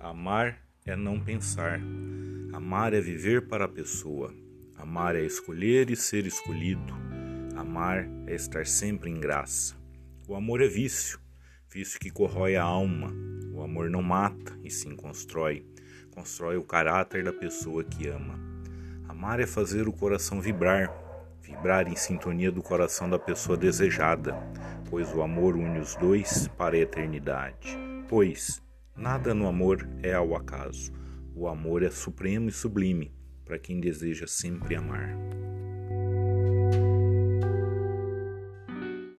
Amar é não pensar. Amar é viver para a pessoa. Amar é escolher e ser escolhido. Amar é estar sempre em graça. O amor é vício, vício que corrói a alma. O amor não mata e sim constrói. Constrói o caráter da pessoa que ama. Amar é fazer o coração vibrar, vibrar em sintonia do coração da pessoa desejada, pois o amor une os dois para a eternidade. Pois Nada no amor é ao acaso. O amor é supremo e sublime para quem deseja sempre amar.